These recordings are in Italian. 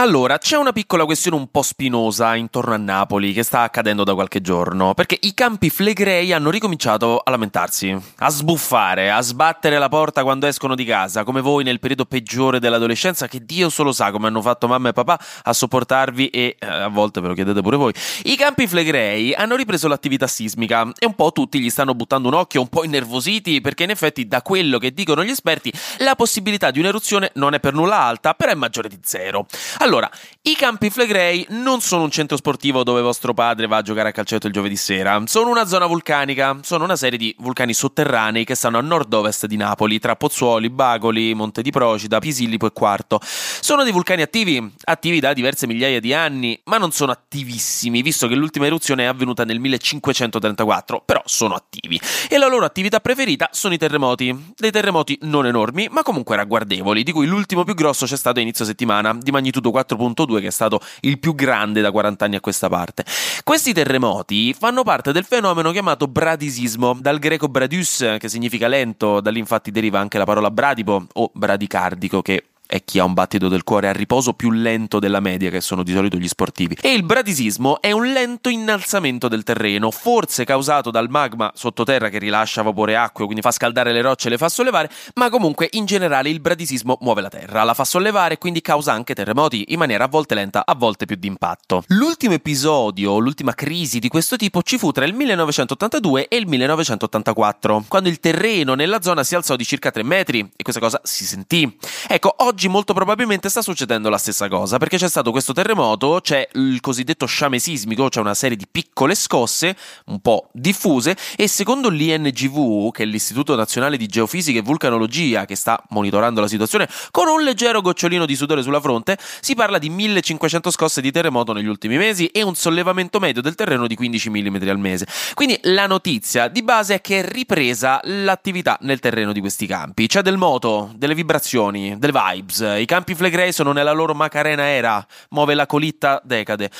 Allora, c'è una piccola questione un po' spinosa intorno a Napoli che sta accadendo da qualche giorno, perché i campi flegrei hanno ricominciato a lamentarsi, a sbuffare, a sbattere la porta quando escono di casa, come voi nel periodo peggiore dell'adolescenza, che Dio solo sa come hanno fatto mamma e papà a sopportarvi e eh, a volte ve lo chiedete pure voi. I campi flegrei hanno ripreso l'attività sismica e un po' tutti gli stanno buttando un occhio, un po' innervositi, perché in effetti da quello che dicono gli esperti la possibilità di un'eruzione non è per nulla alta, però è maggiore di zero. Allora, i Campi Flegrei non sono un centro sportivo dove vostro padre va a giocare a calcetto il giovedì sera, sono una zona vulcanica, sono una serie di vulcani sotterranei che stanno a nord-ovest di Napoli, tra Pozzuoli, Bagoli, Monte di Procida, Pisillipo e Quarto. Sono dei vulcani attivi, attivi da diverse migliaia di anni, ma non sono attivissimi, visto che l'ultima eruzione è avvenuta nel 1534, però sono attivi. E la loro attività preferita sono i terremoti, dei terremoti non enormi, ma comunque ragguardevoli, di cui l'ultimo più grosso c'è stato a inizio settimana, di magnitudo 4.1 4.2 che è stato il più grande da 40 anni a questa parte. Questi terremoti fanno parte del fenomeno chiamato bradisismo, dal greco bradus che significa lento, da lì infatti deriva anche la parola bradipo o bradicardico che è chi ha un battito del cuore a riposo più lento della media, che sono di solito gli sportivi. E il bradisismo è un lento innalzamento del terreno, forse causato dal magma sottoterra che rilascia vapore acqueo, quindi fa scaldare le rocce e le fa sollevare, ma comunque in generale il bradisismo muove la terra, la fa sollevare e quindi causa anche terremoti in maniera a volte lenta, a volte più d'impatto. L'ultimo episodio, l'ultima crisi di questo tipo ci fu tra il 1982 e il 1984, quando il terreno nella zona si alzò di circa 3 metri e questa cosa si sentì. Ecco, oggi oggi molto probabilmente sta succedendo la stessa cosa, perché c'è stato questo terremoto, c'è il cosiddetto sciame sismico, cioè una serie di piccole scosse, un po' diffuse, e secondo l'INGV, che è l'Istituto Nazionale di Geofisica e Vulcanologia, che sta monitorando la situazione, con un leggero gocciolino di sudore sulla fronte, si parla di 1500 scosse di terremoto negli ultimi mesi e un sollevamento medio del terreno di 15 mm al mese. Quindi la notizia di base è che è ripresa l'attività nel terreno di questi campi. C'è del moto, delle vibrazioni, delle vibe Gibbs. I campi Flegrei sono nella loro Macarena era, muove la colitta, decade.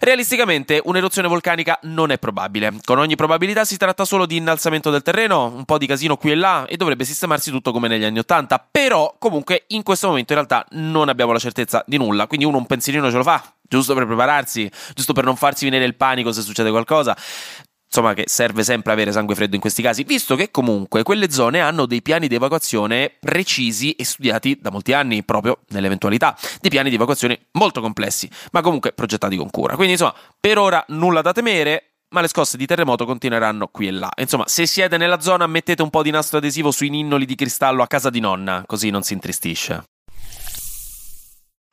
Realisticamente, un'eruzione vulcanica non è probabile. Con ogni probabilità si tratta solo di innalzamento del terreno, un po' di casino qui e là e dovrebbe sistemarsi tutto come negli anni Ottanta. Però, comunque, in questo momento in realtà non abbiamo la certezza di nulla. Quindi uno un pensierino ce lo fa, giusto per prepararsi, giusto per non farsi venire il panico se succede qualcosa insomma che serve sempre avere sangue freddo in questi casi, visto che comunque quelle zone hanno dei piani di evacuazione precisi e studiati da molti anni proprio nell'eventualità, dei piani di evacuazione molto complessi, ma comunque progettati con cura. Quindi insomma, per ora nulla da temere, ma le scosse di terremoto continueranno qui e là. Insomma, se siete nella zona mettete un po' di nastro adesivo sui ninnoli di cristallo a casa di nonna, così non si intristisce.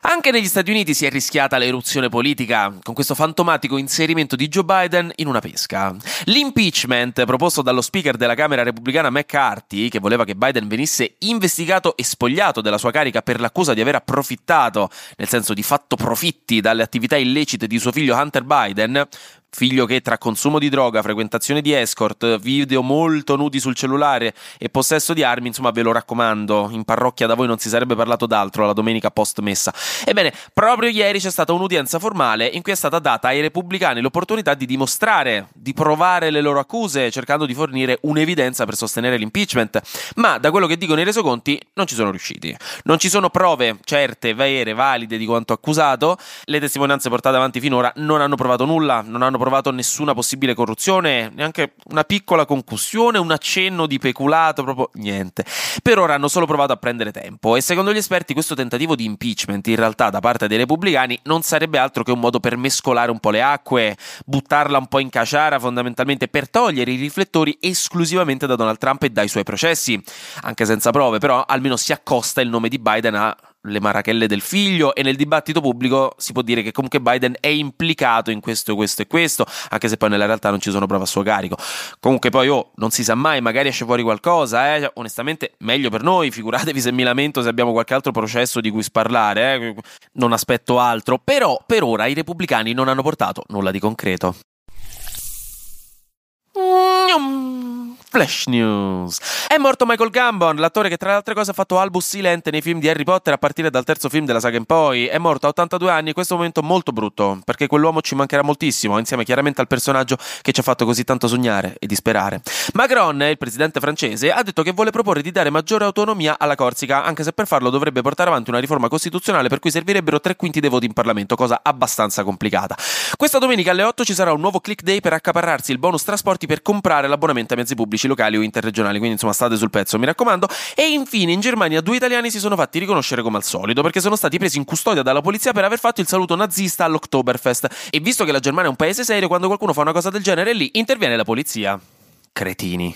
Anche negli Stati Uniti si è rischiata l'eruzione politica con questo fantomatico inserimento di Joe Biden in una pesca. L'impeachment proposto dallo speaker della Camera repubblicana McCarthy, che voleva che Biden venisse investigato e spogliato della sua carica per l'accusa di aver approfittato, nel senso di fatto profitti dalle attività illecite di suo figlio Hunter Biden, figlio che tra consumo di droga, frequentazione di escort, video molto nudi sul cellulare e possesso di armi, insomma ve lo raccomando, in parrocchia da voi non si sarebbe parlato d'altro la domenica post messa. Ebbene, proprio ieri c'è stata un'udienza formale in cui è stata data ai repubblicani l'opportunità di dimostrare, di provare le loro accuse, cercando di fornire un'evidenza per sostenere l'impeachment, ma da quello che dicono i resoconti non ci sono riusciti. Non ci sono prove certe, vere, valide di quanto accusato, le testimonianze portate avanti finora non hanno provato nulla, non hanno provato nessuna possibile corruzione, neanche una piccola concussione, un accenno di peculato, proprio niente. Per ora hanno solo provato a prendere tempo e secondo gli esperti questo tentativo di impeachment in realtà da parte dei repubblicani non sarebbe altro che un modo per mescolare un po' le acque, buttarla un po' in caciara fondamentalmente per togliere i riflettori esclusivamente da Donald Trump e dai suoi processi, anche senza prove, però almeno si accosta il nome di Biden a le marachelle del figlio e nel dibattito pubblico si può dire che comunque Biden è implicato in questo, questo e questo, anche se poi nella realtà non ci sono prove a suo carico. Comunque poi oh, non si sa mai, magari esce fuori qualcosa, eh? Cioè, onestamente meglio per noi, figuratevi se mi lamento se abbiamo qualche altro processo di cui sparlare, eh? non aspetto altro, però per ora i repubblicani non hanno portato nulla di concreto. Flash News. È morto Michael Gambon, l'attore che tra le altre cose ha fatto Albus Silente nei film di Harry Potter a partire dal terzo film della saga in poi. È morto a 82 anni questo momento molto brutto, perché quell'uomo ci mancherà moltissimo, insieme chiaramente al personaggio che ci ha fatto così tanto sognare e disperare. Macron, il presidente francese, ha detto che vuole proporre di dare maggiore autonomia alla Corsica, anche se per farlo dovrebbe portare avanti una riforma costituzionale per cui servirebbero tre quinti dei voti in Parlamento, cosa abbastanza complicata. Questa domenica alle 8 ci sarà un nuovo click day per accaparrarsi il bonus trasporti per comprare l'abbonamento ai mezzi pubblici pubblici locali o interregionali, quindi insomma state sul pezzo, mi raccomando. E infine in Germania due italiani si sono fatti riconoscere come al solito perché sono stati presi in custodia dalla polizia per aver fatto il saluto nazista all'Oktoberfest. E visto che la Germania è un paese serio, quando qualcuno fa una cosa del genere lì interviene la polizia. Cretini.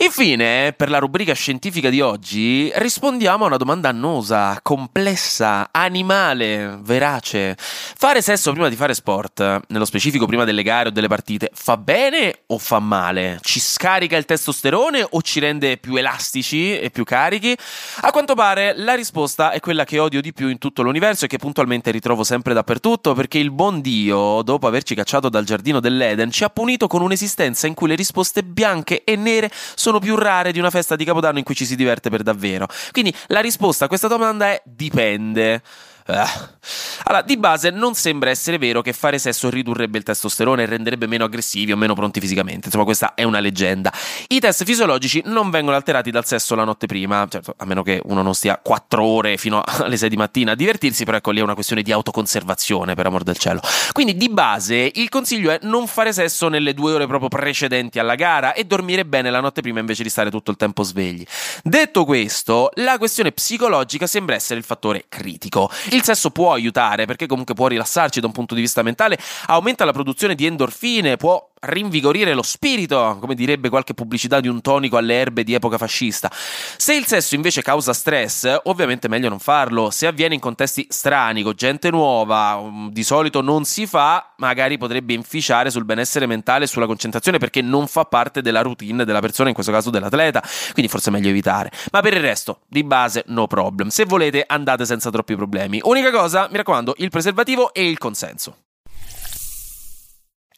Infine, per la rubrica scientifica di oggi, rispondiamo a una domanda annosa, complessa, animale, verace. Fare sesso prima di fare sport, nello specifico prima delle gare o delle partite, fa bene o fa male? Ci scarica il testosterone o ci rende più elastici e più carichi? A quanto pare la risposta è quella che odio di più in tutto l'universo e che puntualmente ritrovo sempre dappertutto, perché il buon Dio, dopo averci cacciato dal giardino dell'Eden, ci ha punito con un'esistenza in cui le risposte bianche e nere sono sono più rare di una festa di Capodanno in cui ci si diverte per davvero. Quindi la risposta a questa domanda è dipende. Eh. Allora, di base non sembra essere vero che fare sesso ridurrebbe il testosterone e renderebbe meno aggressivi o meno pronti fisicamente. Insomma, questa è una leggenda. I test fisiologici non vengono alterati dal sesso la notte prima, certo, a meno che uno non stia 4 ore fino alle 6 di mattina a divertirsi, però ecco lì è una questione di autoconservazione, per amor del cielo. Quindi di base il consiglio è non fare sesso nelle due ore proprio precedenti alla gara e dormire bene la notte prima invece di stare tutto il tempo svegli. Detto questo, la questione psicologica sembra essere il fattore critico. Il il sesso può aiutare perché comunque può rilassarci da un punto di vista mentale, aumenta la produzione di endorfine, può rinvigorire lo spirito, come direbbe qualche pubblicità di un tonico alle erbe di epoca fascista. Se il sesso invece causa stress, ovviamente è meglio non farlo. Se avviene in contesti strani, con gente nuova, um, di solito non si fa, magari potrebbe inficiare sul benessere mentale e sulla concentrazione perché non fa parte della routine della persona, in questo caso dell'atleta, quindi forse è meglio evitare. Ma per il resto, di base, no problem. Se volete, andate senza troppi problemi. Unica cosa, mi raccomando, il preservativo e il consenso.